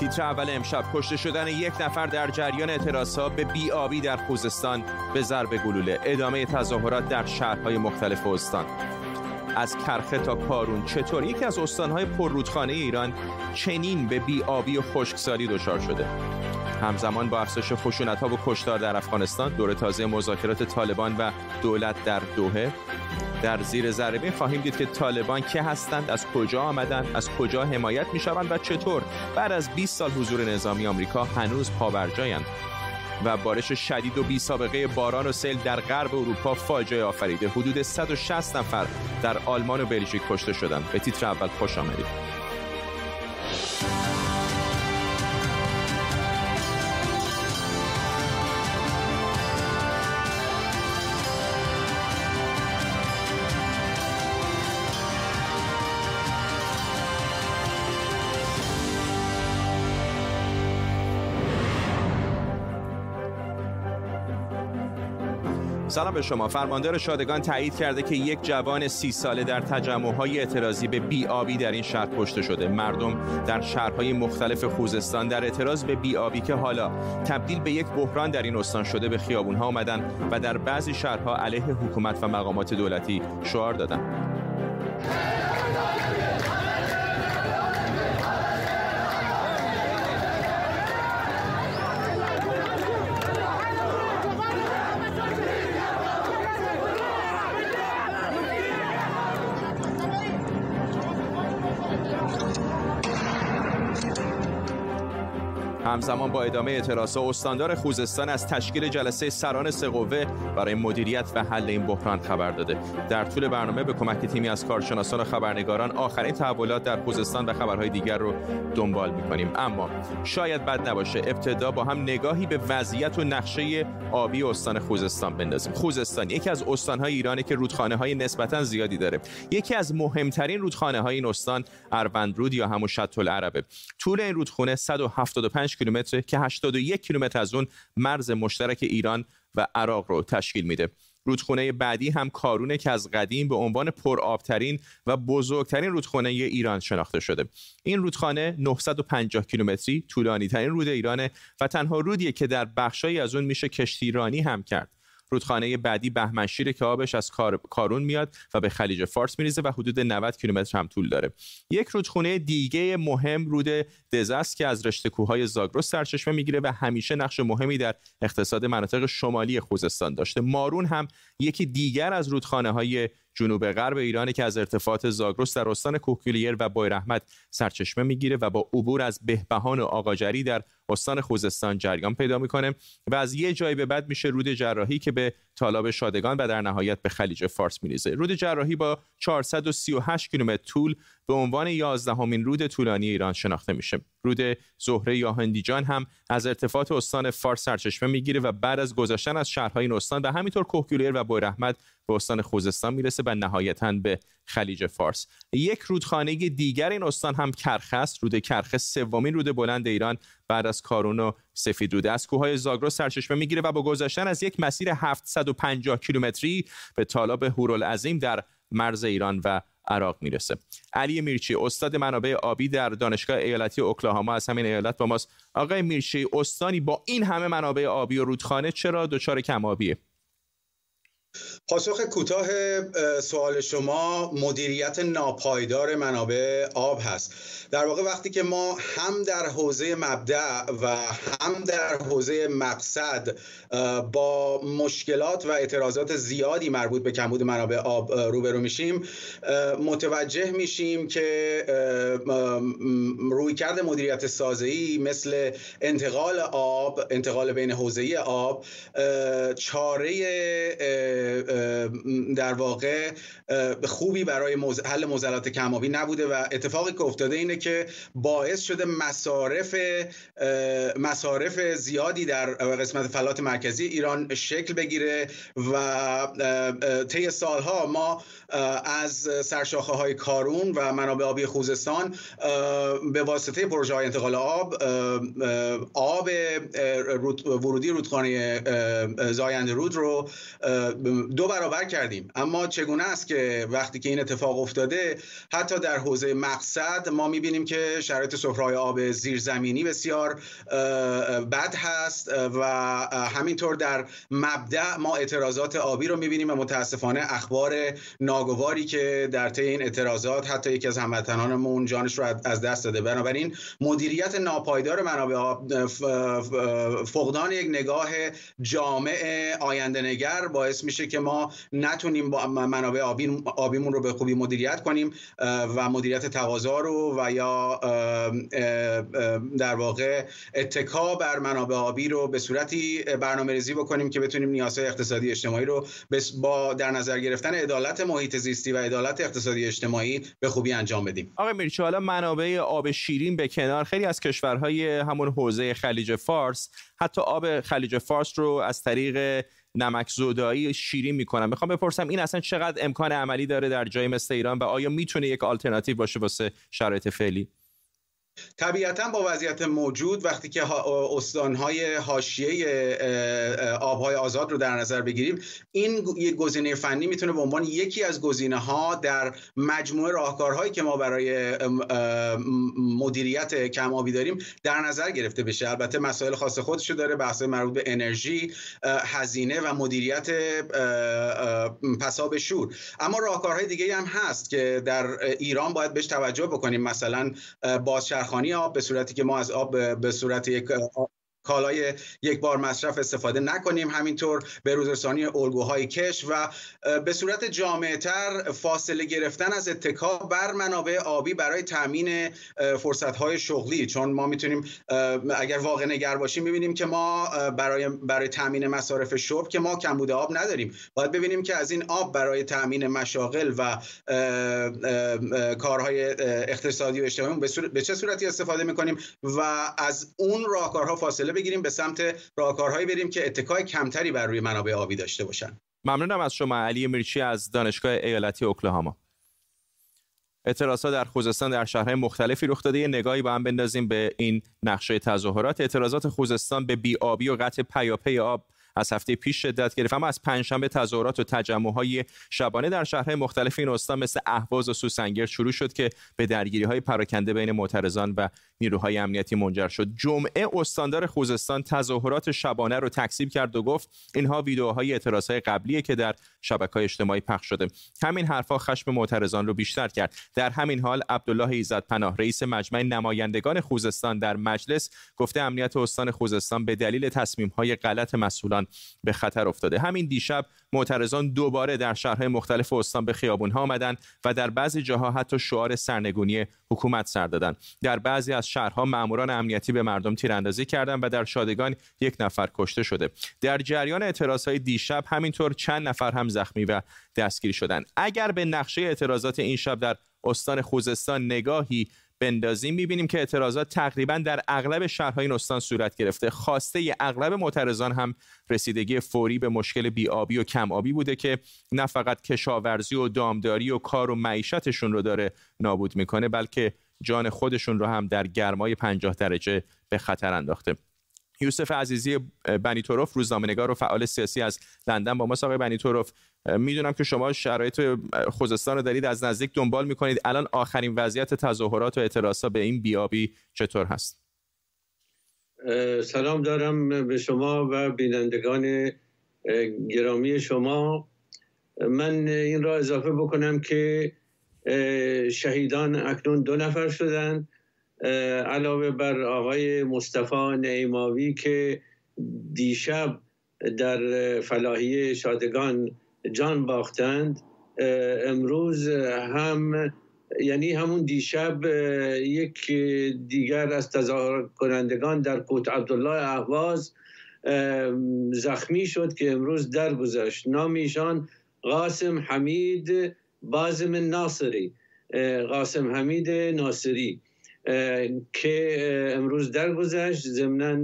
تیتر اول امشب کشته شدن یک نفر در جریان اعتراضها به بیابی در خوزستان به ضرب گلوله. ادامه تظاهرات در شهرهای مختلف استان. از کرخه تا کارون چطور؟ یکی از استانهای پررودخانه ایران چنین به بیابی و خشکسالی دچار شده. همزمان با افزایش خشونت ها و کشتار در افغانستان دور تازه مذاکرات طالبان و دولت در دوهه در زیر ذره خواهیم دید که طالبان که هستند از کجا آمدند از کجا حمایت می شوند و چطور. بعد از 20 سال حضور نظامی آمریکا هنوز پابرجایند. و بارش شدید و بی سابقه باران و سیل در غرب اروپا فاجعه آفریده. حدود 160 نفر در آلمان و بلژیک کشته شدند. به تیتر اول خوش آمدید. سلام به شما. فرماندار شادگان تایید کرده که یک جوان سی ساله در تجمعهای اعتراضی به بیابی در این شهر کشته شده. مردم در شهرهای مختلف خوزستان در اعتراض به بیابی که حالا تبدیل به یک بحران در این استان شده به خیابونها آمدن و در بعضی شهرها علیه حکومت و مقامات دولتی شعار دادند همزمان با ادامه اعتراض استاندار خوزستان از تشکیل جلسه سران سقوه برای مدیریت و حل این بحران خبر داده. در طول برنامه به کمک تیمی از کارشناسان و خبرنگاران آخرین تحولات در خوزستان و خبرهای دیگر رو دنبال می‌کنیم. اما شاید بد نباشه ابتدا با هم نگاهی به وضعیت و نقشه آبی استان خوزستان بندازیم. خوزستان یکی از استانهای ایرانه که رودخانه های نسبتا زیادی داره. یکی از مهمترین رودخانه های این استان اروندرود یا همون شط العربه طول این رودخونه 175 کیلومتر که 81 کیلومتر از اون مرز مشترک ایران و عراق رو تشکیل میده. رودخونه بعدی هم کارونه که از قدیم به عنوان پرآبترین و بزرگترین رودخانه ایران شناخته شده. این رودخانه 950 کیلومتری طولانی ترین رود ایرانه و تنها رودیه که در بخشایی از اون میشه کشتیرانی هم کرد. رودخانه بعدی بهمنشیره که آبش از کارون میاد و به خلیج فارس میریزه و حدود 90 کیلومتر هم طول داره. یک رودخونه دیگه مهم رود دزاست که از رشته کوههای زاگرس سرچشمه می‌گیره و همیشه نقش مهمی در اقتصاد مناطق شمالی خوزستان داشته. مارون هم یکی دیگر از رودخانه های جنوب غرب ایرانی که از ارتفاعات زاگرس در استان کوکیلیر و رحمت سرچشمه می‌گیره و با عبور از بهبهان و آقاجری در استان خوزستان جریان پیدا می‌کنه و از یه جایی به بعد میشه رود جراحی که به تالاب شادگان و در نهایت به خلیج فارس میریزه. رود جراحی با 438 کیلومتر طول به عنوان یازدهمین رود طولانی ایران شناخته میشه. رود زهره یا هندیجان هم از ارتفاعات استان فارس سرچشمه می‌گیره و بعد از گذشتن از شهرهای این استان و همینطور کوهگیلیر و بویرحمت به استان خوزستان می‌رسه و نهایتا به خلیج فارس. یک رودخانه دیگر این استان هم کرخ رود کرخه سومین رود بلند ایران بعد از کارون و سفید روده از کوههای زاگرس سرچشمه می‌گیره و با گذشتن از یک مسیر 750 کیلومتری به تالاب هورالعظیم در مرز ایران و عراق می‌رسه. علی میرچی استاد منابع آبی در دانشگاه ایالتی اوکلاهاما از همین ایالت با ماست. آقای میرچی استانی با این همه منابع آبی و رودخانه چرا دچار کم آبیه پاسخ کوتاه سوال شما مدیریت ناپایدار منابع آب هست. در واقع وقتی که ما هم در حوزه مبدع و هم در حوزه مقصد با مشکلات و اعتراضات زیادی مربوط به کمبود منابع آب روبرو میشیم متوجه میشیم که رویکرد مدیریت سازه‌ای مثل انتقال آب انتقال بین حوزه آب چاره در واقع خوبی برای حل موزلات کمابی نبوده و اتفاقی که افتاده اینه که باعث شده مصارف مصارف زیادی در قسمت فلات مرکزی ایران شکل بگیره و طی سالها ما از سرشاخه های کارون و منابع آبی خوزستان به واسطه پروژه های انتقال آب آب ورودی رودخانه زاینده رود رو دو برابر کردیم. اما چگونه است که وقتی که این اتفاق افتاده حتی در حوزه مقصد ما می‌بینیم که شرایط سفرهای آب زیرزمینی بسیار بد هست و همینطور در مبدع ما اعتراضات آبی رو می‌بینیم و متاسفانه اخبار ناگواری که در طی این اعتراضات حتی یکی از هموطنانمون جانش رو از دست داده. بنابراین مدیریت ناپایدار منابع آب فقدان یک نگاه جامع آینده نگر باعث میشه که ما نتونیم با منابع آبی آبیمون رو به خوبی مدیریت کنیم و مدیریت تقاضا رو و یا در واقع اتکا بر منابع آبی رو به صورتی برنامه ریزی بکنیم که بتونیم نیازهای اقتصادی اجتماعی رو با در نظر گرفتن عدالت محیط زیستی و عدالت اقتصادی اجتماعی به خوبی انجام بدیم. آقای میرچی حالا منابع آب شیرین به کنار خیلی از کشورهای همون حوزه خلیج فارس حتی آب خلیج فارس رو از طریق نمک زودایی شیرین می‌کنن می‌خوام بپرسم این اصلا چقدر امکان عملی داره در جای مثل ایران و آیا می‌تونه یک آلترناتیو باشه واسه شرایط فعلی؟ طبیعتا با وضعیت موجود وقتی که استانهای حاشیه آبهای آزاد رو در نظر بگیریم این یک گزینه فنی می‌تونه به عنوان یکی از گزینه ها در مجموعه راهکارهایی که ما برای مدیریت کم آبی داریم در نظر گرفته بشه. البته مسائل خاص خودشو داره بحث مربوط به انرژی هزینه و مدیریت پساب شور. اما راهکارهای دیگه هم هست که در ایران باید بهش توجه بکنیم. مثلا بازچرخ خانی آب به صورتی که ما از آب به صورت یک کالای یک بار مصرف استفاده نکنیم. همینطور به روزرسانی الگوهای کش و به صورت جامعتر فاصله گرفتن از اتکا بر منابع آبی برای تامین فرصتهای شغلی. چون ما می‌تونیم اگر واقع نگر باشیم می‌بینیم که ما برای برای تامین مصارف شرب که ما کمبود آب نداریم. باید ببینیم که از این آب برای تامین مشاغل و کارهای اقتصادی و اجتماعی به چه صورتی استفاده می‌کنیم و از اون راهکارها فاصله بگیریم به سمت راهکارهایی بریم که اتکای کمتری بر روی منابع آبی داشته باشن. ممنونم از شما علی میرچی از دانشگاه ایالتی اوکلاهاما. اعتراضات در خوزستان در شهرهای مختلفی رخ داده. یه نگاهی با هم بندازیم به این نقشه تظاهرات. اعتراضات خوزستان به بیابی و قطع پیاپی آب از هفته پیش شدت گرفت. اما از پنجشنبه تظاهرات و تجمعهای شبانه در شهرهای مختلف این استان مثل اهواز و سوسنگر شروع شد که به درگیری های پراکنده بین معترضان و نیروهای امنیتی منجر شد. جمعه استاندار خوزستان تظاهرات شبانه رو تکذیب کرد و گفت اینها ویدیوهای اعتراضهای قبلیه که در شبکه‌های اجتماعی پخش شده. همین حرفها خشم معترضان رو بیشتر کرد. در همین حال عبدالله ایزد پناه رئیس مجمع نمایندگان خوزستان در مجلس گفته امنیت استان خوزستان به دلیل تصمیم‌های غلط مسئولان به خطر افتاده. همین دیشب معترضان دوباره در شهرهای مختلف استان به خیابونها آمدند و در بعضی جاها حتی شعار سرنگونی حکومت سر دادند در بعضی از شهرها ماموران امنیتی به مردم تیراندازی کردند و در شادگان یک نفر کشته شده. در جریان اعتراضهای دیشب همینطور چند نفر هم زخمی و دستگیری شدند. اگر به نقشه اعتراضات این شب در استان خوزستان نگاهی بندازیم می‌بینیم که اعتراضات تقریبا در اغلب شهرهای این استان صورت گرفته. خواسته اغلب معترضان هم رسیدگی فوری به مشکل بیابی و کم آبی بوده که نه فقط کشاورزی و دامداری و کار و معیشتشون رو داره نابود می‌کنه بلکه جان خودشون رو هم در گرمای 50 درجه به خطر انداخته. یوسف عزیزی بنیتوروف روزنامه‌نگار و فعال سیاسی از لندن با ما. آقای بنیتوروف می‌دونم که شما شرایط خوزستان رو دارید از نزدیک دنبال می‌کنید. الان آخرین وضعیت تظاهرات و اعتراضات به این بیابی چطور هست؟ سلام دارم به شما و بینندگان گرامی شما. من این را اضافه بکنم که شهیدان اکنون دو نفر شدند. علاوه بر آقای مصطفی نعیماوی که دیشب در فلاحی شادگان جان باختند امروز هم یعنی همون دیشب یک دیگر از تظاهر کنندگان در کوت عبدالله اهواز زخمی شد که امروز درگذشت. نام ایشان قاسم حمید بازم ناصری قاسم حمید ناصری که امروز درگذشت. ضمنا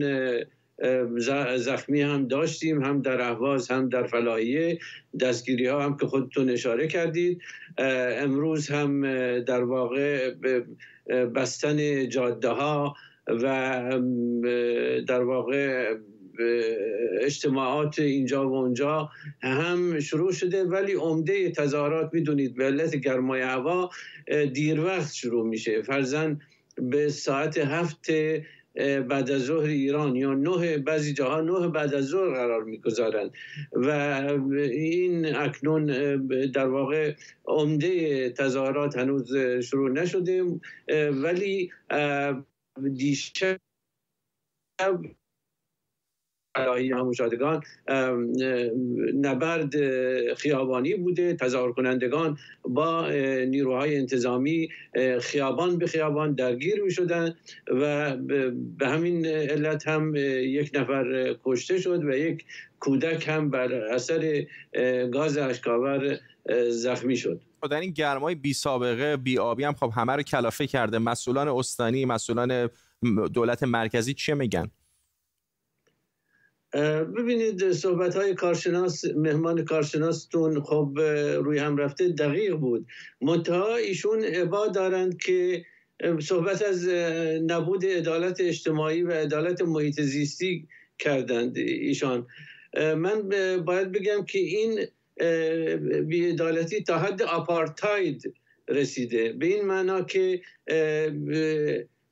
زخمی هم داشتیم هم در اهواز هم در فلاحیه. دستگیری ها هم که خودتون اشاره کردید. امروز هم در واقع بستن جاده ها و در واقع اجتماعات اینجا و اونجا هم شروع شده. ولی عمده تظاهرات می‌دونید به علت گرمای هوا دیر وقت شروع میشه. فرزن به ساعت هفت بعد از ظهر ایران یا نه بعضی جاها نه بعد از ظهر قرار می‌گذارند و این اکنون در واقع عمده تظاهرات هنوز شروع نشده ولی دیشب علاهی هموشادگان نبرد خیابانی بوده تظاهر کنندگان با نیروهای انتظامی خیابان به خیابان درگیر می شدن و به همین علت هم یک نفر کشته شد و یک کودک هم بر اثر گاز اشکاور زخمی شد. خب، در این گرمای بی سابقه بی آبی هم خب همه رو کلافه کرده. مسئولان استانی مسئولان دولت مرکزی چه میگن؟ ببینید صحبت های کارشناس مهمان کارشناستون خب روی هم رفته دقیق بود. منتها ایشون عبا دارند که صحبت از نبود عدالت اجتماعی و عدالت محیط زیستی کردند ایشان. من باید بگم که این بیعدالتی تا حد آپارتاید رسیده. به این معنا که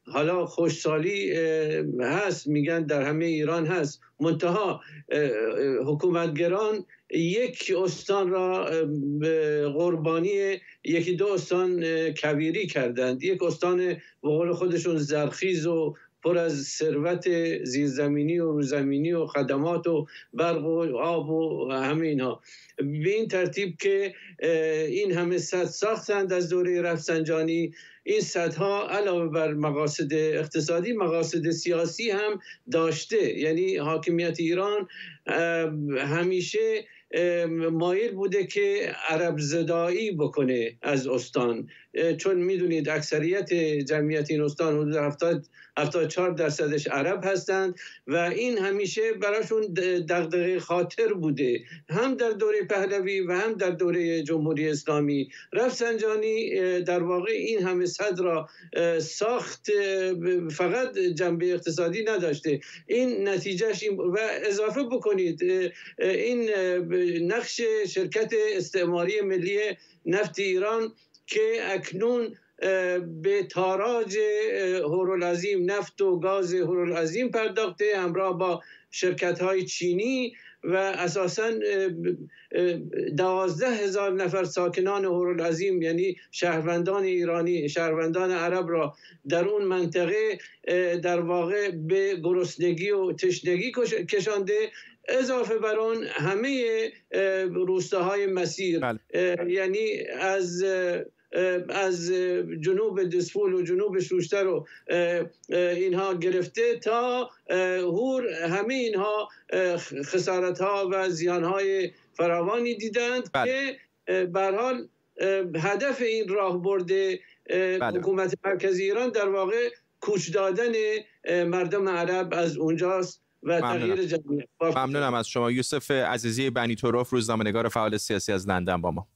حالا خوشسالی هست میگن در همه ایران هست. منتها حکومتگران یک استان را قربانی یکی دو استان کبیری کردند. یک استان به قول خودشون زرخیز و پر از ثروت زیرزمینی و روزمینی و خدمات و برق و آب و همه اینها. به این ترتیب که این همه صد ساختند از دوره رفسنجانی این صدها علاوه بر مقاصد اقتصادی مقاصد سیاسی هم داشته. یعنی حاکمیت ایران همیشه مایل بوده که عرب زدایی بکنه از استان. چون می‌دونید اکثریت جمعیت این استان حدود 70 74 درصدش عرب هستند و این همیشه براشون دغدغه خاطر بوده. هم در دوره پهلوی و هم در دوره جمهوری اسلامی. رفسنجانی در واقع این همه صد را ساخت فقط جنبه اقتصادی نداشته. این نتیجهش و اضافه بکنید این نقش شرکت استعماری ملی نفت ایران که اکنون به تاراج هورالعظیم نفت و گاز هورالعظیم پرداخته همراه با شرکت های چینی و اساسا دوازده هزار نفر ساکنان هورالعظیم یعنی شهروندان ایرانی شهروندان عرب را در اون منطقه در واقع به گرسنگی و تشنگی کشانده اضافه بر آن همه روستاهای مسیر بله. یعنی از از جنوب دسپول و جنوب شوشتر و اینها گرفته تا هور همه اینها خسارت ها و زیان های فراوانی دیدند بله. که حال هدف این راه برده بله. حکومت مرکزی ایران در واقع کوچ دادن مردم عرب از اونجاست و تغییر جمعیت ممنونم از شما یوسف عزیزی بنی طرف روزنامه‌نگار فعال سیاسی از لندن با ما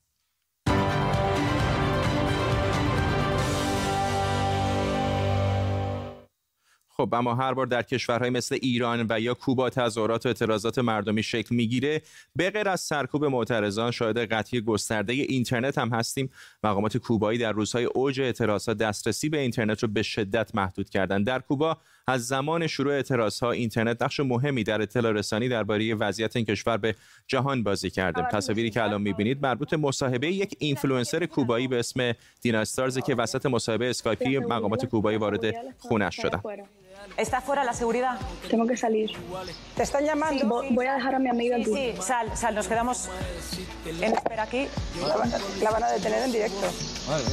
خب اما هر بار در کشورهای مثل ایران و یا کوبا تظاهرات و اعتراضات مردمی شکل می‌گیره به غیر از سرکوب معترضان شاهد قطعی گسترده اینترنت هم هستیم. مقامات کوبایی در روزهای اوج اعتراضات دسترسی به اینترنت رو به شدت محدود کردن در کوبا از زمان شروع اعتراضها اینترنت نقش مهمی در اطلاع رسانی درباره وضعیت این کشور به جهان بازی کرده. تصاویری که الان می‌بینید مربوط مصاحبه یک اینفلوئنسر کوبایی به اسم دینا که وسط مصاحبه اسکایپی مقامات کوبایی وارد خونش شدن. Está fuera la seguridad. Tengo que salir. Te están llamando. Sí, voy a dejar a mi amiga aquí. Sí, sal, sal, nos quedamos en espera aquí. La, la van a detener en directo. Vale.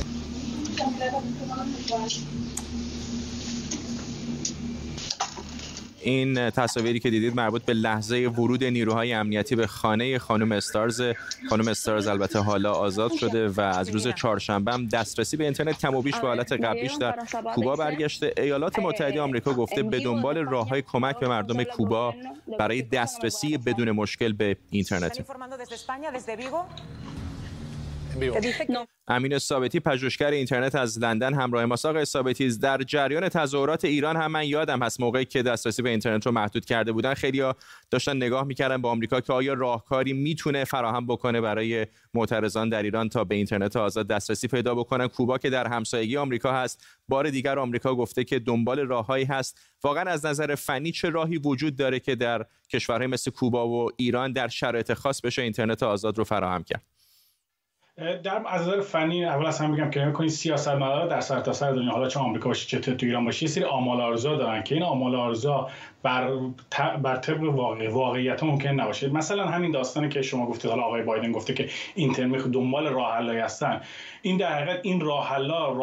این تصاویری که دیدید مربوط به لحظه ورود نیروهای امنیتی به خانه خانم استارز. خانم استارز البته حالا آزاد شده و از روز چهارشنبه هم دسترسی به اینترنت کم و بیش به حالت قبلیش در کوبا برگشته. ایالات متحده آمریکا گفته به دنبال راههای کمک به مردم کوبا برای دسترسی بدون مشکل به اینترنت. امین ثابتی پژوهشگر اینترنت از لندن همراه ما. آقای ثابتی در جریان تظاهرات ایران هم من یادم هست موقعی که دسترسی به اینترنت رو محدود کرده بودن. خیلیا داشتن نگاه می‌کردن با آمریکا که آیا راهکاری می‌تونه فراهم بکنه برای معترضان در ایران تا به اینترنت آزاد دسترسی پیدا بکنن. کوبا که در همسایگی آمریکا هست بار دیگر آمریکا گفته که دنبال راههایی هست. واقعا از نظر فنی چه راهی وجود داره که در کشورهای مثل کوبا و ایران در شرایط خاص بشه اینترنت آزاد رو فراهم کرد؟ در از نظر فنی اول از هم بگم که کنید سیاست مدارا در سرتاسر سر دنیا. حالا چه آمریکا باشه چه تو ایران باشه یه سری آمال آرزو دارن که این آمال آرزو بر بر طبق واقع واقعیت ممکن نباشه. مثلا همین داستانی که شما گفتید حالا آقای بایدن گفته که اینترنت دنبال راه هستن. این در حقیقت این راه حلا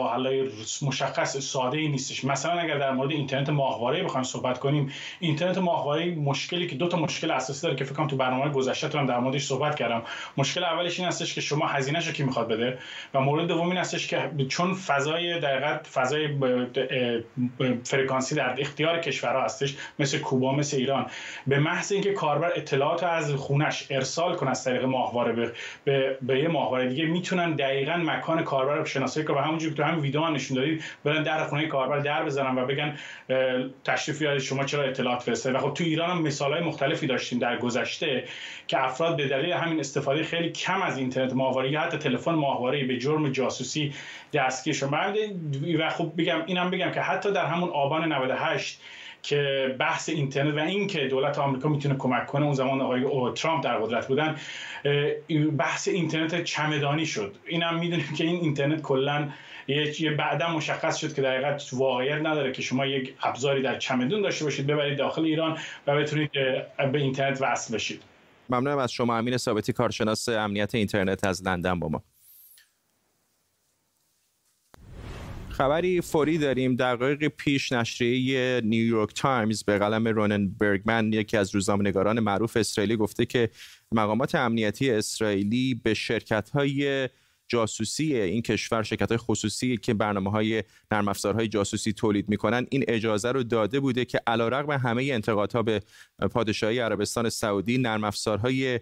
مشخص ساده ای نیستش. مثلا اگر در مورد اینترنت ماهواره بخوایم صحبت کنیم اینترنت ماهواره مشکلی که دو تا مشکل اساسی داره که فکر کنم تو برنامه گذشته هم در موردش صحبت کردم. مشکل اولش این هستش که شما هزینه‌ش رو کی می‌خواد بده؟ و مورد دوم این هستش که چون فضای در فضای فرکانسی در اختیار کشورها هستش مثل کوبا مثل ایران. به محض اینکه کاربر اطلاعات از خونش ارسال کنه از طریق ماهواره به, به, به یه ماهواره دیگه می‌تونن دقیقا مکان کاربر رو شناسایی کنن. و همونجوری که تو ویدیو هم نشون دادید برن در خونه کاربر در بزنن و بگن تشریف بیارید شما چرا اطلاعات فرستادید؟ و خب تو ایران هم مثالای مختلفی داشتیم در گذشته که افراد به دلیل همین استفاده خیلی کم از اینترنت ماهواره یا حتی تلفن ماهواره به جرم جاسوسی دستگیر شدن و خب بگم اینم بگم که حتی در همون آبان 98 که بحث اینترنت و اینکه دولت آمریکا می‌تونه کمک کنه اون زمان آقای ترامپ در قدرت بودن بحث اینترنت چمدانی شد. اینم می‌دونیم که این اینترنت کلا یه بعدا مشخص شد که در واقعیت نداره که شما یک ابزاری در چمدون داشته باشید ببرید داخل ایران و بتونید به اینترنت وصل بشید. ممنونم از شما امین ثابتی کارشناس امنیت اینترنت از لندن با ما. خبری فوری داریم دقایق پیش نشریه نیویورک تایمز به قلم رونن برگمن یکی از روزنامه‌نگاران معروف اسرائیلی گفته که مقامات امنیتی اسرائیلی به شرکت های جاسوسی این کشور شرکت های خصوصی که برنامه های نرم افزارهای جاسوسی تولید می‌کنن این اجازه رو داده بوده که علیرغم همه انتقادها به پادشاهی عربستان سعودی نرم افزارهای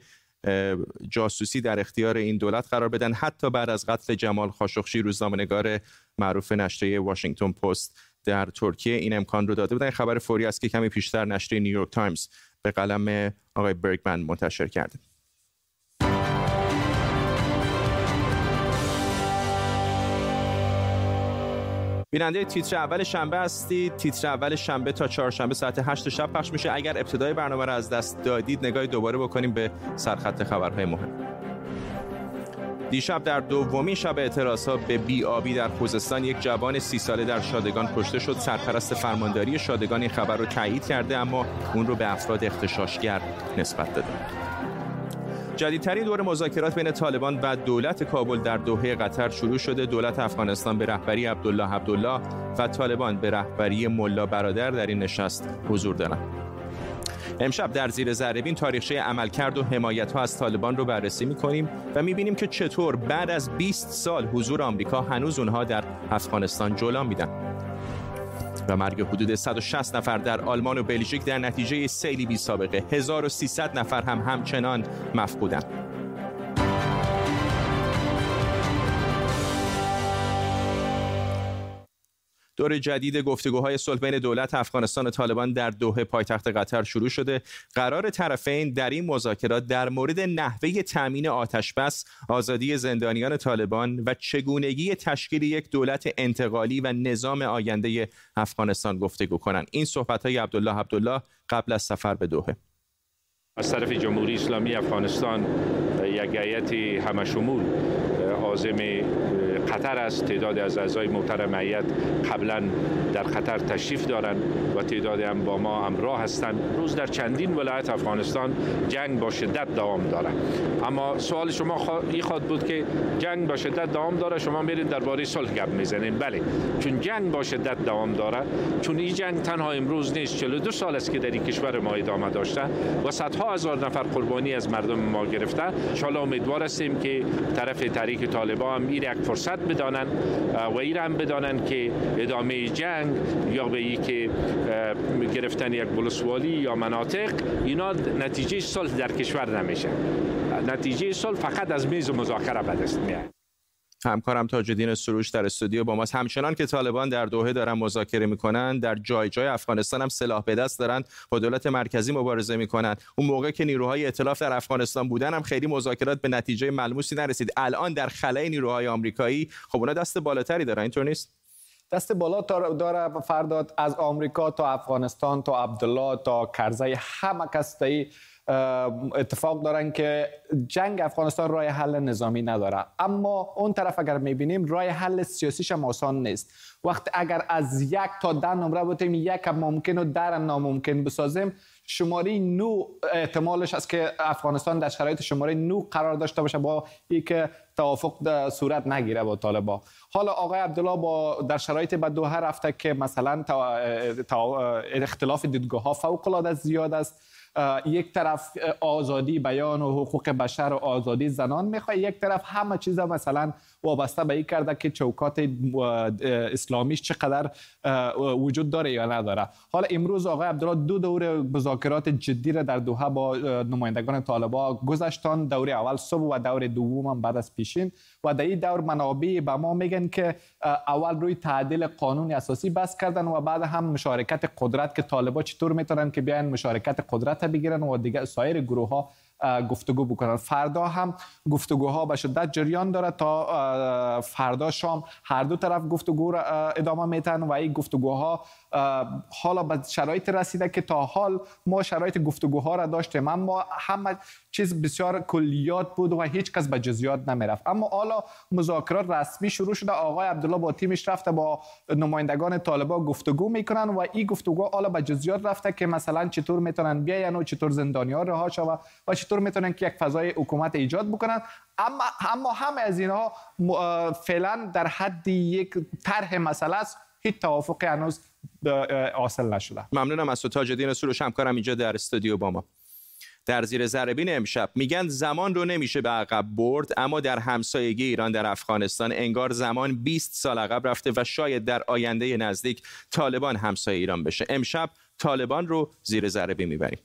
جاسوسی در اختیار این دولت قرار بدن. حتی بعد از قتل جمال خاشقچی روزنامه‌نگار معروف نشریه واشنگتن پست در ترکیه این امکان رو داده بودن خبر فوری است که کمی پیشتر نشریه نیویورک تایمز به قلم آقای برگمن منتشر کرده. بیننده تیتر اول شنبه هستید تیتر اول شنبه تا چهارشنبه ساعت 8 شب پخش میشه. اگر ابتدای برنامه را از دست دادید نگاهی دوباره بکنیم به سرخط خبرهای مهم. دیشب در دومین شب اعتراض ها به بیابی در خوزستان یک جوان سی ساله در شادگان کشته شد. سرپرست فرمانداری شادگان این خبر رو تایید کرده اما اون رو به افراد اختشاشگر نسبت داده. جدیدترین دور مذاکرات بین طالبان و دولت کابل در دوحه قطر شروع شده. دولت افغانستان به رهبری عبدالله عبدالله و طالبان به رهبری ملا برادر در این نشست حضور دارند. امشب در زیر ذرهبین تاریخچه عملکرد و حمایت ها از طالبان رو بررسی می کنیم و می بینیم که چطور بعد از 20 سال حضور آمریکا هنوز اونها در افغانستان جولان میدن. و مرگ حدود 160 نفر در آلمان و بلژیک در نتیجه سیلی بی سابقه. 1300 نفر هم همچنان مفقودند. دور جدید گفتگوهای صلح بین دولت افغانستان و طالبان در دوحه پایتخت قطر شروع شده. قرار طرفین در این مذاکرات در مورد نحوه تامین آتش بس آزادی زندانیان طالبان و چگونگی تشکیل یک دولت انتقالی و نظام آینده افغانستان گفتگو کنند. این صحبت های عبدالله عبدالله قبل از سفر به دوحه. از طرف جمهوری اسلامی افغانستان یک هیئت همشمول عازم خطر است. تعداد از اعضای محترم هیئت قبلا در خطر تشریف دارند و تعدادی هم با ما همراه هستند. روز در چندین ولایت افغانستان جنگ با شدت دوام دارد. اما سوال شما این خواد بود که جنگ با شدت دوام داره شما میرین درباره صلح گپ می‌زنین بله چون جنگ با شدت دوام داره چون این جنگ تنها امروز نیست 42 سال است که در این کشور ما ادامه داشته و صدها هزار نفر قربانی از مردم ما گرفته. ان امیدوار هستیم که طرف تحریک طالبان هم یک فرصت بدانند و این هم بدانند که ادامه جنگ یا به ای که گرفتن یک بلسوالی یا مناطق اینا نتیجه صلح در کشور نمیشه. نتیجه صلح فقط از میز مذاکره به دست میاد. همکارم تاج الدین سروش در استودیو با ماست. همچنان که طالبان در دوحه دارن مذاکره می‌کنن در جای جای افغانستان هم سلاح به دست دارن با دولت مرکزی مبارزه می‌کنن. اون موقع که نیروهای ائتلاف در افغانستان بودن هم خیلی مذاکرات به نتیجه ملموسی نرسید. الان در خلای نیروهای آمریکایی خب اونا دست بالاتری دارن اینطور نیست؟ دست بالا داره فرداد از آمریکا تا افغانستان تا عبدالله تا کرزی همه کس اتفاق دارن که جنگ افغانستان رای حل نظامی نداره. اما اون طرف اگر می‌بینیم رای حل سیاسیش هم آسان نیست. وقت اگر از یک تا ده نمره بودیم یک ممکن و در ناممکن بسازیم شماره نو احتمالش است که افغانستان در شرایط شماره نو قرار داشته باشه با که توافق صورت نگیره با طالبا. حالا آقای عبدالله با در شرایط به دوحه رفته که مثلا اختلاف دیدگاه ها فوق العاده زیاد است. یک طرف آزادی بیان و حقوق بشر و آزادی زنان می‌خواد یک طرف همه چیز مثلا وابسته به این کرده که چوکات اسلامیش چقدر وجود داره یا نداره. حالا امروز آقای عبدالله دو دور مذاکرات جدی را در دوحه با نمایندگان طالبا گذاشتن. دور اول صبح و دور دوم بعد از پیشین. و در این دور منابع به ما میگن که اول روی تعدیل قانون اساسی بس کردن و بعد هم مشارکت قدرت که طالبا چطور می‌تونن که بیان مشارکت قدرت بگیرن و دیگه سایر گروه ها گفتگو بکنن. فردا هم گفتگوها به شدت جریان داره تا فردا شام هر دو طرف گفتگو را ادامه میتن و این گفتگوها حالا به شرایط رسیده که تا حال ما شرایط گفتگوها را داشتیم. اما همه چیز بسیار کلیات بود و هیچ کس به جزئیات نمی‌رفت. اما حالا مذاکرات رسمی شروع شده. آقای عبدالله با تیمش رفته با نمایندگان طالبان گفتگو می‌کنن و این گفتگو حالا به جزئیات رفته که مثلا چطور می‌تونن بیاین و چطور زندانی ها رها شوه و چطور می‌تونن که یک فضای حکومت ایجاد بکنن. اما اما همه از اینها فعلا در حد یک طرح مسئله است. هیچ توافقی هنوز حاصل نشده ممنونم از تو تاج الدین سروش همکارم اینجا در استودیو با ما. در زیر زربین امشب میگن زمان رو نمیشه به عقب برد اما در همسایگی ایران در افغانستان انگار زمان 20 سال عقب رفته و شاید در آینده نزدیک طالبان همسایه ایران بشه. امشب طالبان رو زیر ذره می‌بریم.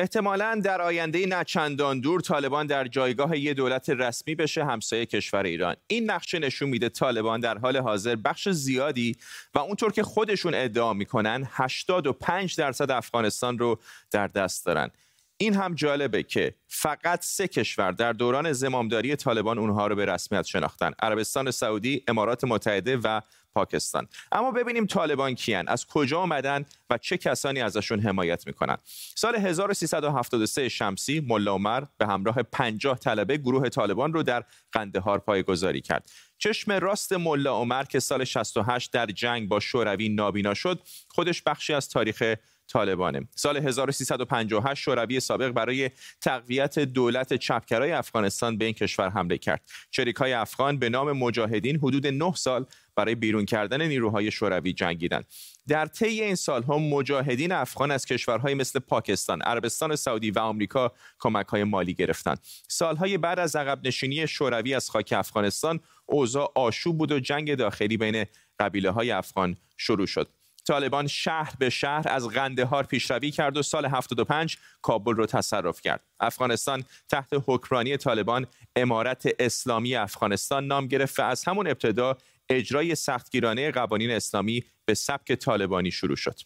احتمالا در آینده نه چندان دور طالبان در جایگاه یک دولت رسمی بشه همسایه کشور ایران. این نقشه نشون میده طالبان در حال حاضر بخش زیادی و اونطور که خودشون ادعا می‌کنن 85 درصد افغانستان رو در دست دارن. این هم جالبه که فقط سه کشور در دوران زمامداری طالبان اونها رو به رسمیت شناختن. عربستان سعودی، امارات متحده و پاکستان. اما ببینیم طالبان کیان. از کجا آمدن و چه کسانی ازشون حمایت می‌کنن؟ سال 1373 شمسی ملا عمر به همراه 50 طلبه گروه طالبان رو در قندهار پایگذاری کرد. چشم راست ملا عمر که سال 68 در جنگ با شوروی نابینا شد خودش بخشی از تاریخ طالبانه. سال 1358 شوروی سابق برای تقویت دولت چپکرای افغانستان به این کشور حمله کرد. چریک های افغان به نام مجاهدین حدود 9 سال برای بیرون کردن نیروهای شوروی جنگیدند در طی این سالها مجاهدین افغان از کشورهای مثل پاکستان، عربستان سعودی و آمریکا کمک های مالی گرفتند. سالهای بعد از عقب نشینی شوروی از خاک افغانستان، اوضاع آشوب بود و جنگ داخلی بین قبیله های افغان شروع شد. طالبان شهر به شهر از غندهار پیشروی کرد و سال 75 کابل رو تصرف کرد. افغانستان تحت حکمرانی طالبان امارت اسلامی افغانستان نام گرفت و از همون ابتدا اجرای سختگیرانه قوانین اسلامی به سبک طالبانی شروع شد.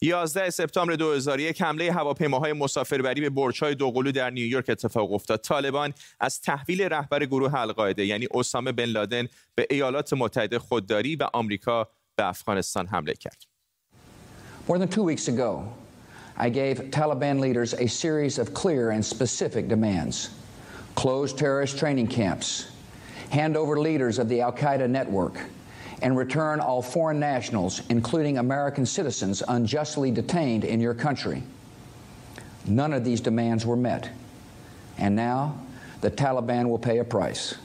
یازده سپتامبر 2001 حمله هواپیماهای مسافربری به برج‌های دوقلو در نیویورک اتفاق افتاد. طالبان از تحویل رهبر گروه القاعده یعنی اسامه بن لادن به ایالات متحده خودداری و آمریکا به افغانستان حمله کرد. More than two weeks ago, I gave Taliban leaders a series of clear and specific demands close terrorist training camps, hand over leaders of the Al Qaeda network, and return all foreign nationals, including American citizens unjustly detained in your country. None of these demands were met. And now the Taliban will pay a price.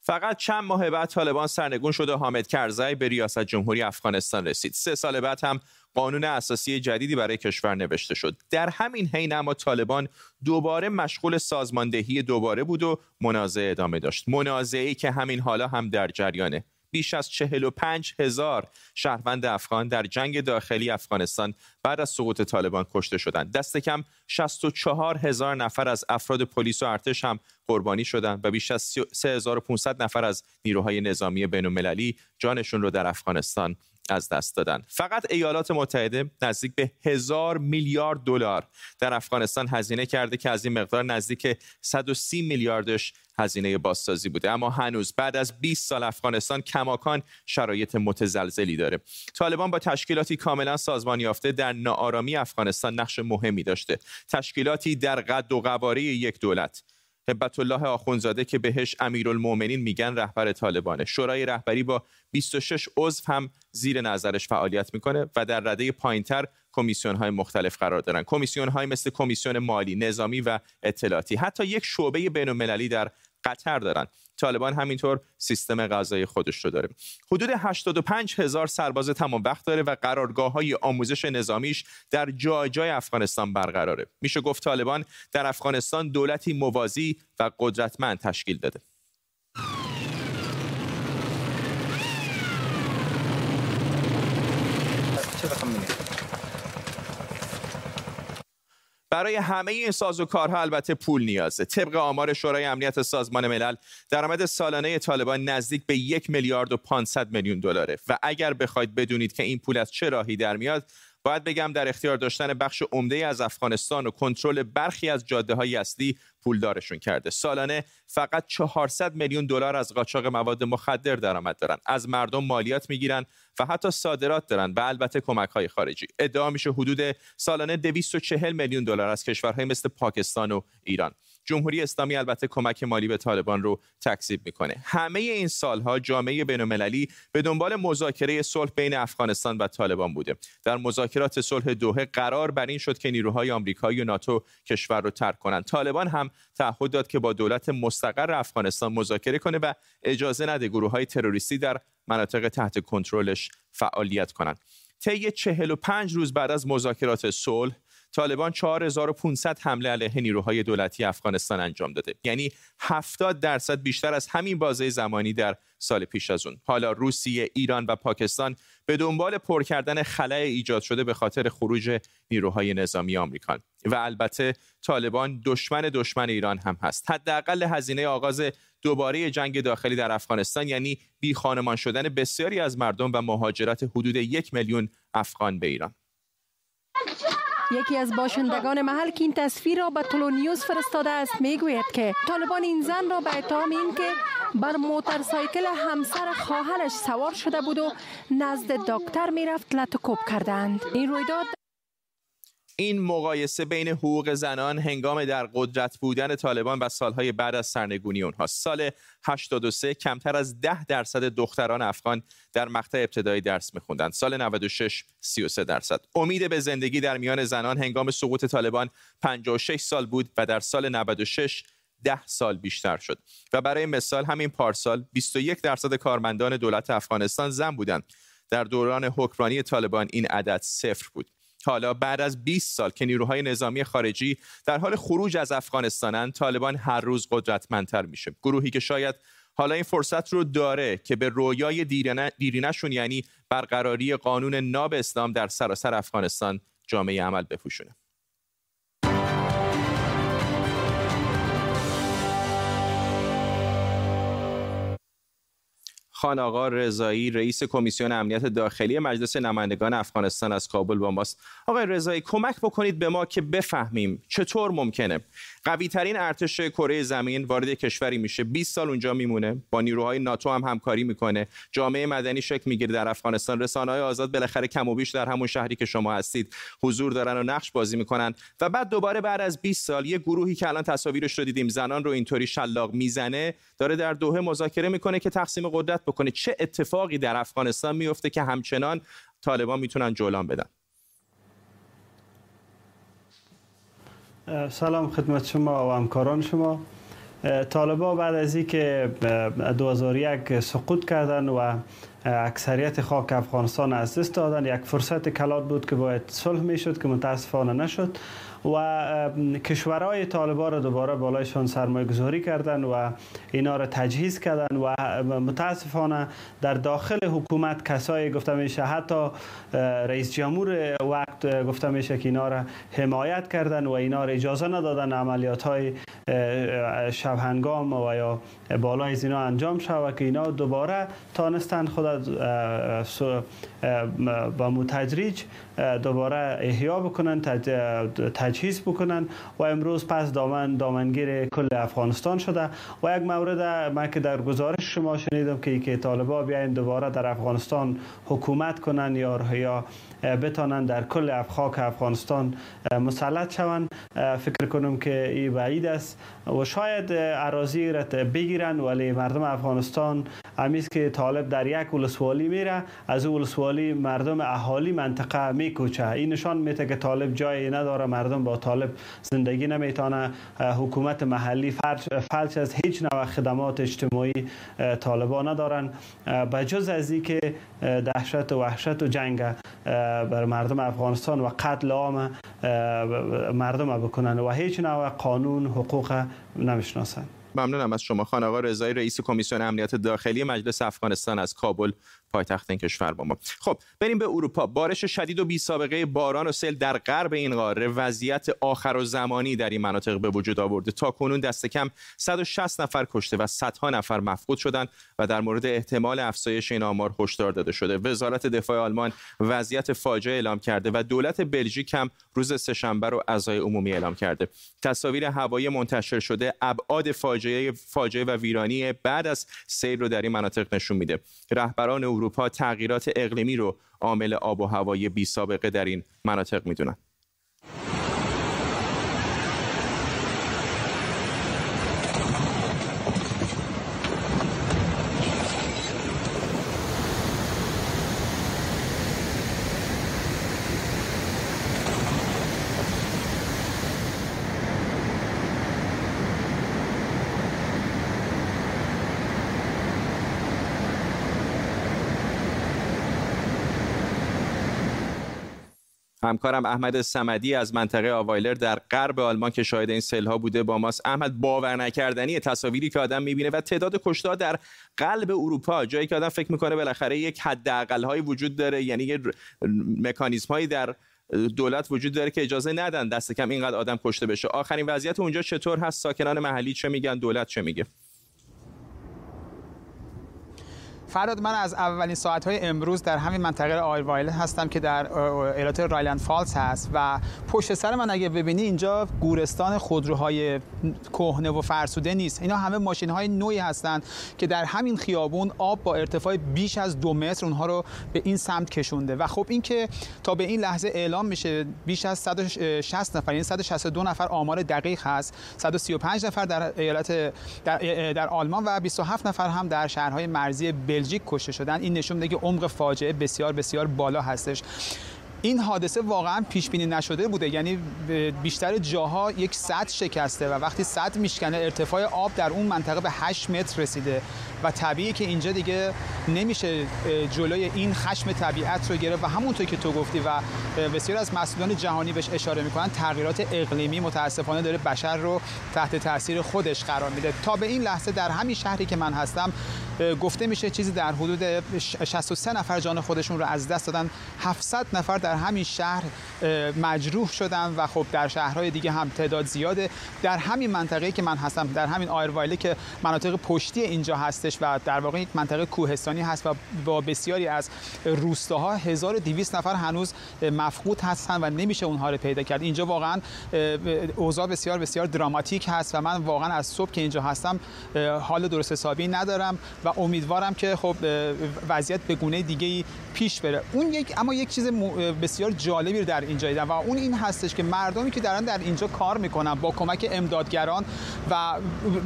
فقط چند ماه بعد طالبان سرنگون شد و حامد کرزی به ریاست جمهوری افغانستان رسید. سه سال بعد هم قانون اساسی جدیدی برای کشور نوشته شد. در همین حین اما طالبان دوباره مشغول سازماندهی دوباره بود و منازعه ادامه داشت. منازعه‌ای که همین حالا هم در جریانه. بیش از 45 هزار شهروند افغان در جنگ داخلی افغانستان بعد از سقوط طالبان کشته شدند. دست کم 64 هزار نفر از افراد پلیس و ارتش هم قربانی شدند و بیش از 3500 نفر از نیروهای نظامی بین جانشون رو در افغانستان از دست دادن. فقط ایالات متحده نزدیک به هزار میلیارد دلار در افغانستان هزینه کرده که از این مقدار نزدیک 130 میلیاردش هزینه بازسازی بوده. اما هنوز بعد از 20 سال افغانستان کماکان شرایط متزلزلی داره. طالبان با تشکیلاتی کاملا سازمان یافته در ناآرامی افغانستان نقش مهمی داشته. تشکیلاتی در قد و قواره یک دولت. هبت الله آخونزاده که بهش امیرالمؤمنین میگن رهبر طالبانه. شورای رهبری با 26 عضو هم زیر نظرش فعالیت می‌کنه و در رده پایینتر کمیسیون های مختلف قرار دارن. کمیسیون های مثل کمیسیون مالی نظامی و اطلاعاتی. حتی یک شعبه بین در قطر دارن. طالبان همینطور سیستم غذایی خودش رو داره. حدود 85 هزار سرباز تمام وقت داره و قرارگاه های آموزش نظامیش در جای جای افغانستان برقراره. میشه گفت طالبان در افغانستان دولتی موازی و قدرتمند تشکیل داده. برای همه این ساز و کارها البته پول نیازه. طبق آمار شورای امنیت سازمان ملل درآمد سالانه طالبان نزدیک به یک میلیارد و 500 میلیون دلاره. و اگر بخواید بدونید که این پول از چه راهی در میاد باید بگم در اختیار داشتن بخش عمده از افغانستان و کنترل برخی از جاده های اصلی پولدارشون کرده. سالانه فقط 400 میلیون دلار از قاچاق مواد مخدر درآمد دارن. از مردم مالیات می‌گیرن و حتی صادرات دارن و البته کمک های خارجی. ادعا میشه حدود سالانه 240 میلیون دلار از کشورهای مثل پاکستان و ایران. جمهوری اسلامی البته کمک مالی به طالبان رو تکذیب می‌کنه. همه این سالها جامعه بین‌المللی به دنبال مذاکره صلح بین افغانستان و طالبان بوده. در مذاکرات صلح دوحه قرار بر این شد که نیروهای آمریکایی و ناتو کشور رو ترک کنند. طالبان هم تعهد داد که با دولت مستقر افغانستان مذاکره کنه و اجازه نده گروه های تروریستی در مناطق تحت کنترلش فعالیت کنند. طی 45 روز بعد از مذاکرات صلح طالبان 4500 حمله علیه نیروهای دولتی افغانستان انجام داده. یعنی 70 درصد بیشتر از همین بازه زمانی در سال پیش از اون. حالا روسیه ایران و پاکستان به دنبال پر کردن خلای ایجاد شده به خاطر خروج نیروهای نظامی آمریکان. و البته طالبان دشمن دشمن ایران هم هست. حداقل هزینه آغاز دوباره جنگ داخلی در افغانستان یعنی بی خانمان شدن بسیاری از مردم و مهاجرت حدود یک میلیون افغان به ایران. یکی از باشندگان محل که این تصویر را به تولونیوز فرستاده است می‌گوید که طالبان این زن را به اتهام اینکه بر موتورسایکل همسر خواهرش سوار شده بود و نزد دکتر می‌رفت لطکوب کردند. این رویداد این مقایسه بین حقوق زنان هنگام در قدرت بودن طالبان و سالهای بعد از سرنگونی اونها. سال 83 کمتر از 10 درصد دختران افغان در مقطع ابتدایی درس میخوندند. سال 96 33 درصد. امید به زندگی در میان زنان هنگام سقوط طالبان 56 سال بود و در سال 96 ده سال بیشتر شد. و برای مثال همین پارسال 21 درصد کارمندان دولت افغانستان زن بودند. در دوران حکمرانی طالبان این عدد صفر بود. حالا بعد از 20 سال که نیروهای نظامی خارجی در حال خروج از افغانستانن طالبان هر روز قدرتمندتر میشه. گروهی که شاید حالا این فرصت رو داره که به رویای دیرینشون یعنی برقراری قانون ناب اسلام در سراسر افغانستان جامعه عمل بپوشونه. خان آقا رضایی رئیس کمیسیون امنیت داخلی مجلس نمایندگان افغانستان از کابل با ماست. آقای رضایی کمک بکنید به ما که بفهمیم چطور ممکنه. قوی ترین ارتش کره زمین وارد کشوری میشه. 20 سال اونجا میمونه. با نیروهای ناتو هم همکاری می‌کنه. جامعه مدنی شکل می‌گیره در افغانستان. رسانه‌های آزاد بالاخره کم و بیش در همون شهری که شما هستید حضور دارن و نقش بازی می‌کنن. و بعد دوباره بعد از 20 سال یه گروهی که الان تصاویرش رو دیدیم زنان رو اینطوری شلاق می‌زنه. داره در دوحه مذاکره می‌کنه که تقسیم قدرت بکنه. چه اتفاقی در افغانستان میفته که همچنان طالبان می‌تونن جولان بدن؟ سلام خدمت شما و همکاران شما. طالبا بعد از اینکه 2001 سقوط کردن و اکثریت خاک افغانستان از دست دادن یک فرصت کلات بود که باید صلح می‌شد که متاسفانه نشد. و کشورهای طالبان را دوباره بالایشان سرمایه گذاری کردن و اینا را تجهیز کردن و متاسفانه در داخل حکومت کسایی گفته میشه حتی رئیس جمهور وقت گفته میشه که اینا را حمایت کردن و اینا را اجازه ندادن عملیات های شبهنگام و یا بالای از اینا انجام شود که اینا دوباره تانستن خود با متدریج دوباره احیا بکنن تجهیز بکنن و امروز پس دامن دامنگیر کل افغانستان شده و یک مورد من که در گزارش شما شنیدم که که طالبا بیاین دوباره در افغانستان حکومت کنن یا یا بتانن در کل افخاک افغانستان مسلط شوند فکر کنم که این بعید است و شاید اراضی را بگیرن ولی مردم افغانستان همیست که طالب در یک ولسوالی میره از اون ولسوالی مردم اهالی منطقه میکوچه. این نشان میده که طالب جایی نداره مردم با طالب زندگی نمی‌تونه حکومت محلی فلج از هیچ نوع خدمات اجتماعی طالبان ندارن. به جز از این که دهشت و وحشت و جنگ بر مردم افغانستان و قتل عام مردم بکنن و هیچ نوع قانون حقوق نمی‌شناسن. ممنونم از شما. خان آقا رئیس کمیسیون امنیت داخلی مجلس افغانستان از کابل پایتخت این کشور با ما. خب بریم به اروپا. بارش شدید و بی سابقه باران و سیل در غرب این قاره. وضعیت آخر و زمانی در این مناطق به وجود آورده. تا کنون دست کم 160 نفر کشته و صدها نفر مفقود شدند و در مورد احتمال افزایش این آمار هشدار داده شده. وزارت دفاع آلمان وضعیت فاجعه اعلام کرده و دولت بلژیک هم روز سهشنبه رو عزای عمومی اعلام کرده. تصاویر هوایی منتشر شده ابعاد فاجعه فاجعه و ویرانی بعد از سیل رو در این مناطق نشون میده. رهبران اروپا تغییرات اقلیمی رو عامل آب و هوایی بی سابقه در این مناطق می‌دونن. همکارم احمد سمدی از منطقه آوایلر در غرب آلمان که شاهد این سیلها بوده با ماست. احمد باور نکردنی تصاویری که آدم می‌بینه و تعداد کشته در قلب اروپا جایی که آدم فکر می‌کنه بالاخره یک حداقل هایی وجود داره یعنی یه مکانیزم هایی در دولت وجود داره که اجازه ندن دست کم اینقدر آدم کشته بشه. آخرین وضعیت اونجا چطور هست؟ ساکنان محلی چه میگن؟ دولت چه میگه؟ فراد من از اولین ساعت های امروز در همین منطقه آیروایل هستم که در ایالت رایلند فالز هست و پشت سر من اگه ببینی اینجا گورستان خودروهای کهنه و فرسوده نیست. اینا همه ماشین های نوعی هستند که در همین خیابون آب با ارتفاع بیش از دو متر اونها رو به این سمت کشونده و خب این که تا به این لحظه اعلام میشه بیش از 160 نفر یعنی 162 نفر آمار دقیق هست 135 نفر در ایالت در, در آلمان و 27 نفر هم در شهرهای مرزی بل بلژیک کشته شدن. این نشون میده که عمق فاجعه بسیار بسیار بالا هستش. این حادثه واقعا پیش بینی نشده بوده. یعنی بیشتر جاها یک سد شکسته و وقتی سد میشکنه ارتفاع آب در اون منطقه به 8 متر رسیده و طبیعی که اینجا دیگه نمیشه جلوی این خشم طبیعت رو گرفت. و همونطور که تو گفتی و بسیار از مسئولان جهانی بهش اشاره می‌کنن تغییرات اقلیمی متاسفانه داره بشر رو تحت تاثیر خودش قرار میده. تا به این لحظه در همین شهری که من هستم گفته میشه چیزی در حدود 63 نفر جان خودشون رو از دست دادن. 700 نفر در همین شهر مجروح شدن و خب در شهرهای دیگه هم تعداد زیاده. در همین منطقه که من هستم در همین آیروایله که مناطق پشتی اینجا هستش و در واقع یک منطقه کوهستانی هست و با بسیاری از روستاها 1200 نفر هنوز مفقود هستن و نمیشه اونها رو پیدا کرد. اینجا واقعا اوضاع بسیار بسیار دراماتیک هست و من واقعا از صبح که اینجا هستم حال درست حسابی ندارم. و امیدوارم که خب وضعیت به گونه دیگه پیش بره. اون یک اما یک چیز بسیار جالبی در اینجا دیدم و اون این هستش که مردمی که دارن در اینجا کار می‌کنن با کمک امدادگران و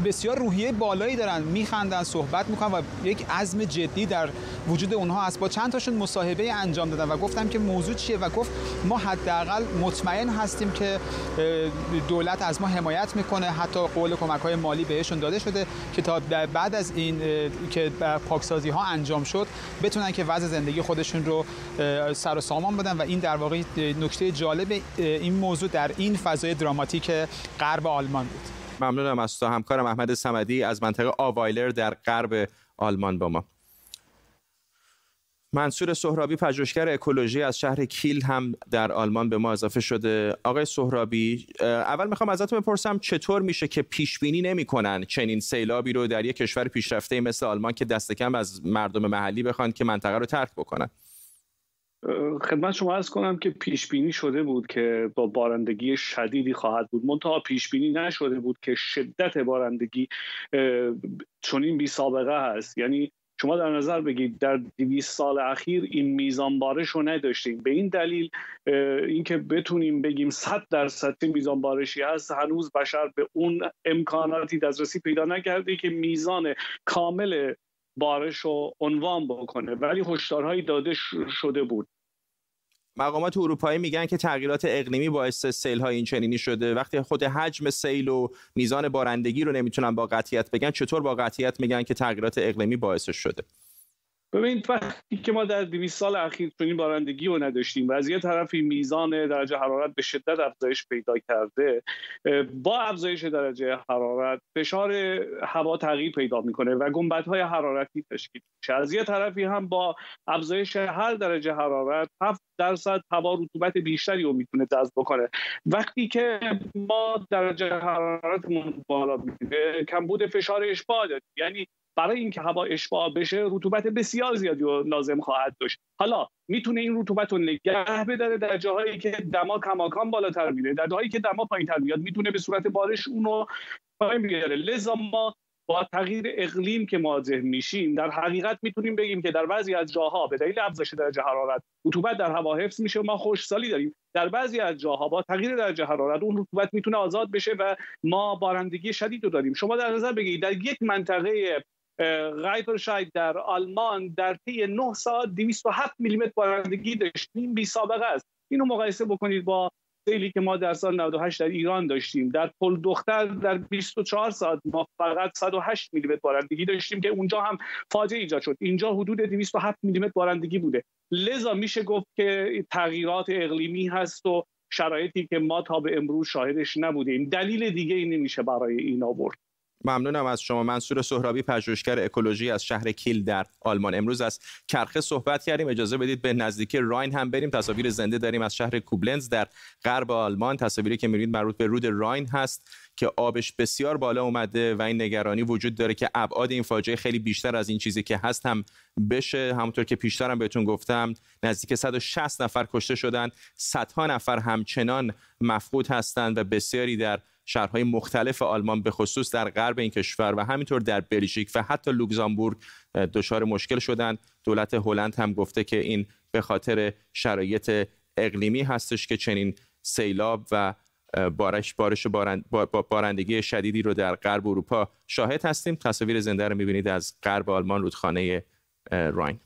بسیار روحیه بالایی دارن میخندن صحبت می‌کنن و یک عزم جدی در وجود اونها هست. با چند تاشون مصاحبه انجام دادن و گفتم که موضوع چیه و گفت ما حداقل مطمئن هستیم که دولت از ما حمایت می‌کنه. حتی قول کمک های مالی بهشون داده شده که تا بعد از این که پاکسازی ها انجام شد بتونن که وضع زندگی خودشون رو سر و سامان بدن و این در واقع نکته جالب این موضوع در این فضای دراماتیک غرب آلمان بود. ممنونم از تو. همکارم احمد سمدی از منطقه آوایلر در غرب آلمان با ما. منصور سهرابی پژوهشگر اکولوژی از شهر کیل هم در آلمان به ما اضافه شده. آقای سهرابی اول می‌خوام ازتون بپرسم چطور میشه که پیش بینی نمی‌کنن چنین سیلابی رو در یک کشور پیشرفته مثل آلمان که دست کم از مردم محلی بخوان که منطقه رو ترک بکنن؟ خدمت شما از کنم که پیش بینی شده بود که با بارندگی شدیدی خواهد بود. منتها پیش بینی نشده بود که شدت بارندگی چنین بی سابقه هست. یعنی شما در نظر بگید در 200 سال اخیر این میزان بارش رو نداشتیم. به این دلیل اینکه بتونیم بگیم 100 درصد میزان بارشی هست هنوز بشر به اون امکاناتی دسترسی پیدا نکرده که میزان کامل بارش رو عنوان بکنه. ولی هشدارهایی داده شده بود. مقامات اروپایی میگن که تغییرات اقلیمی باعث سیل های این چنینی شده. وقتی خود حجم سیل و میزان بارندگی رو نمی‌تونن با قطعیت بگن چطور با قطعیت میگن که تغییرات اقلیمی باعثش شده؟ ببینید وقتی که ما در 200 سال اخیر چنین بارندگی رو نداشتیم و از یه طرفی میزان درجه حرارت به شدت افزایش پیدا کرده با افزایش درجه حرارت فشار هوا تغییر پیدا می‌کنه و گنبدهای حرارتی تشکیل میشه. از یه طرفی هم با افزایش هر درجه حرارت 7 درصد هوا رطوبت بیشتری رو می‌تونه جذب بکنه. وقتی که ما درجه حرارتمون بالا میره کمبود فشار اشباع داریم یعنی برای اینکه هوا اشباع بشه رطوبت بسیار زیادی رو لازم خواهد داشت. حالا می‌تونه این رطوبت رو نگه بداره در جاهایی که دما کماکان بالاتر میره. در جاهایی که دما پایینتر میاد می‌تونه به صورت بارش اونو پایین بیاره. لذا ما با تغییر اقلیم که مواجه میشیم در حقیقت می‌تونیم بگیم که در بعضی از جاها به دلیل افزایش درجه حرارت رطوبت در هوا حفظ میشه و ما خشکسالی داریم. در بعضی از جاها با تغییر درجه حرارت اون رطوبت می‌تونه آزاد بشه و ما بارندگی شدید رو داریم. شما در نظر بگیرید در یک منطقه شاید در آلمان در طی 9 ساعت 207 میلیمتر بارندگی داشتیم بی سابقه است. اینو مقایسه بکنید با سیلی که ما در سال 98 در ایران داشتیم. در پل دختر در 24 ساعت ما فقط 108 میلیمتر بارندگی داشتیم که اونجا هم فاجعه ایجاد شد. اینجا حدود 207 میلیمتر بارندگی بوده. لذا میشه گفت که تغییرات اقلیمی هست و شرایطی که ما تا به امروز شاهدش نبودیم. دلیل دیگه ای نمیشه برای این آورد. ممنونم از شما. منصور سهرابی پژوهشگر اکولوژی از شهر کیل در آلمان. امروز از کرخه صحبت کردیم. اجازه بدید به نزدیکی راین هم بریم. تصاویر زنده داریم از شهر کوبلنز در غرب آلمان. تصاویری که می‌بینید مربوط به رود راین هست که آبش بسیار بالا اومده و این نگرانی وجود داره که ابعاد این فاجعه خیلی بیشتر از این چیزی که هست هم بشه. همونطور که پیشترم بهتون گفتم نزدیک 160 نفر کشته شدن. صدها نفر همچنان مفقود هستند و بسیاری در شهرهای مختلف آلمان به خصوص در غرب این کشور و همینطور در بلژیک و حتی لوکزامبورگ دچار مشکل شدن. دولت هلند هم گفته که این به خاطر شرایط اقلیمی هستش که چنین سیلاب و بارش بارش بارندگی شدیدی رو در غرب اروپا شاهد هستیم. تصاویر زنده رو می‌بینید از غرب آلمان رودخانه راین.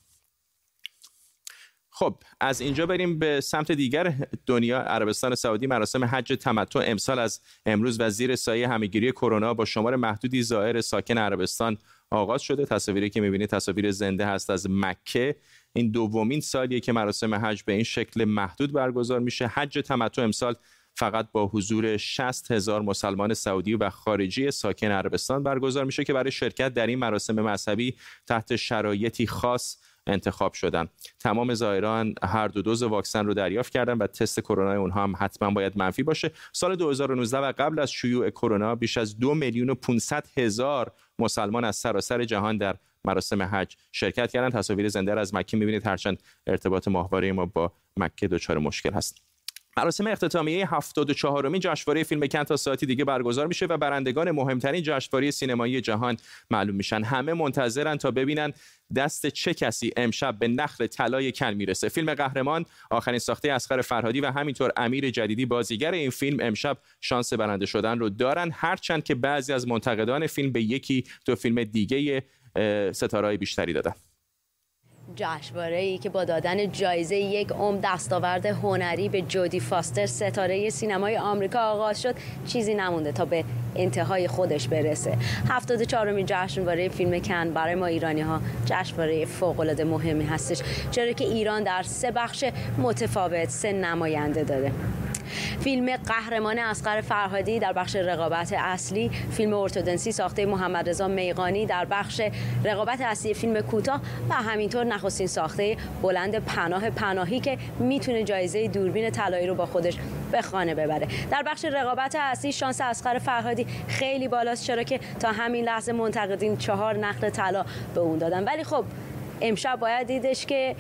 خب از اینجا بریم به سمت دیگر دنیا عربستان سعودی مراسم حج تمتع امسال از امروز و زیر سایه همهگیری کرونا با شمار محدودی زائر ساکن عربستان آغاز شده. تصاویری که می‌بینید تصاویر زنده هست از مکه. این دومین سالیه که مراسم حج به این شکل محدود برگزار میشه. حج تمتع امسال فقط با حضور 60 هزار مسلمان سعودی و خارجی ساکن عربستان برگزار میشه که برای شرکت در این مراسم مذهبی تحت شرایطی خاص انتخاب شدن تمام زائران هر دو دوز واکسن رو دریافت کردن و تست کرونا اونها هم حتما باید منفی باشه. سال 2019 و قبل از شیوع کرونا بیش از دو میلیون و 500 هزار مسلمان از سراسر جهان در مراسم حج شرکت کردن تصاویر زنده از مکه می‌بینید. هرچند ارتباط ماهواره ما با مکه دچار مشکل هست. مراسم اختتامیه 74 مین جشنواره فیلم کن تا ساعتی دیگه برگزار میشه و برندگان مهمترین جشنواره سینمایی جهان معلوم میشن. همه منتظرن تا ببینن دست چه کسی امشب به نخل طلای کن می‌رسه. فیلم قهرمان آخرین ساخته اسخر فرهادی و همینطور امیر جدیدی بازیگر این فیلم امشب شانس برنده شدن رو دارن. هرچند که بعضی از منتقدان فیلم به یکی دو فیلم دیگه ستاره بیشتری دادن. جشنواره ای که با دادن جایزه یک عمر دستاورد هنری به جودی فاستر ستاره سینمای آمریکا آغاز شد چیزی نمونده تا به انتهای خودش برسه. 74 می جشنواره فیلم کن برای ما ایرانی ها جشنواره فوق العاده مهمی هستش چرا که ایران در سه بخش متفاوت سه نماینده داره. فیلم قهرمان اسقر فرهادی در بخش رقابت اصلی فیلم ارتودنسی ساخته محمد رضا میقانی در بخش رقابت اصلی فیلم کوتاه و همینطور نخستین ساخته بلند پناه پناهی که می‌تونه جایزه دوربین طلایی رو با خودش به خانه ببره. در بخش رقابت اصلی شانس اسقر فرهادی خیلی بالاست چرا که تا همین لحظه منتقدین چهار نقل طلا به اون دادن. ولی خب امشب باید دیدش که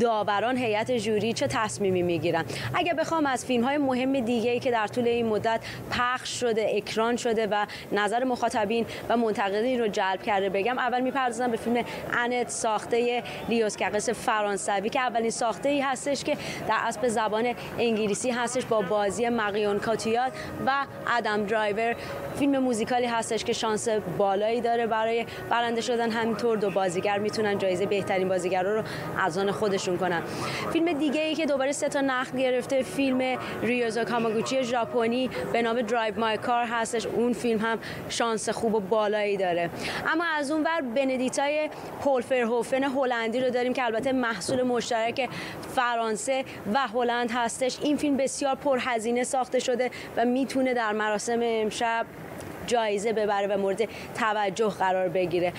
داوران هیئت جوری چه تصمیمی می‌گیرن؟ اگه بخوام از فیلم های مهم دیگه ای که در طول این مدت پخش شده اکران شده و نظر مخاطبین و منتقدین رو جلب کرده بگم اول می‌پردازم به فیلم انت ساخته لیوس کقس فرانسوی که اولین ساخته ای هستش که در اسب زبان انگلیسی هستش با بازی مقیون کاتیات و ادم درایور. فیلم موزیکالی هستش که شانس بالایی داره برای برنده شدن. همینطور دو بازیگر می‌تونن جایزه بهترین بازیگر رو از آن خود خودشون کنن فیلم دیگه ای که دوباره سه تا نقد گرفته فیلم ریوزا کاماگوچی ژاپنی به نام درایو مای کار هستش. اون فیلم هم شانس خوب و بالایی داره. اما از اون ور بندیتای پول فرهوفن هلندی رو داریم که البته محصول مشترک فرانسه و هلند هستش. این فیلم بسیار پرهزینه ساخته شده و می‌تونه در مراسم امشب جایزه ببره و مورد توجه قرار بگیره.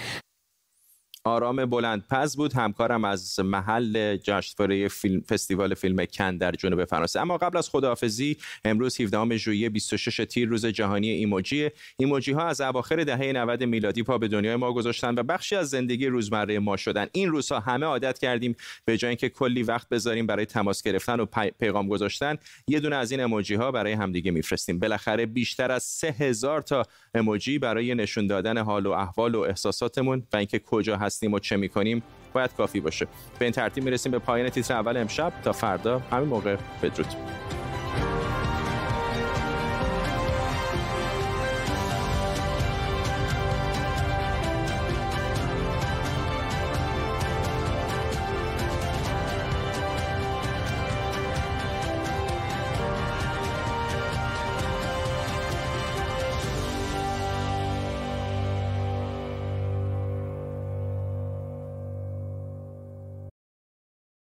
آرام بلندپز بود. همکارم از محل جشنواره فیلم فستیوال فیلم کن در جنوب فرانسه. اما قبل از خداحافظی امروز 17 ژوئیه 26 تیر روز جهانی ایموجی. ایموجی ها از اواخر دهه 90 میلادی پا به دنیای ما گذاشتن و بخشی از زندگی روزمره ما شدن. این روزها همه عادت کردیم به جای اینکه کلی وقت بذاریم برای تماس گرفتن و پیغام گذاشتن یه دونه از این ایموجی ها برای همدیگه میفرستیم. بالاخره بیشتر از 3000 تا ایموجی برای نشون دادن حال و احوال و احساساتمون و اینکه کجا هستیم و چه می‌کنیم باید کافی باشه. به این ترتیب می‌رسیم به پایان تیتر اول امشب. تا فردا همین موقع بدرود.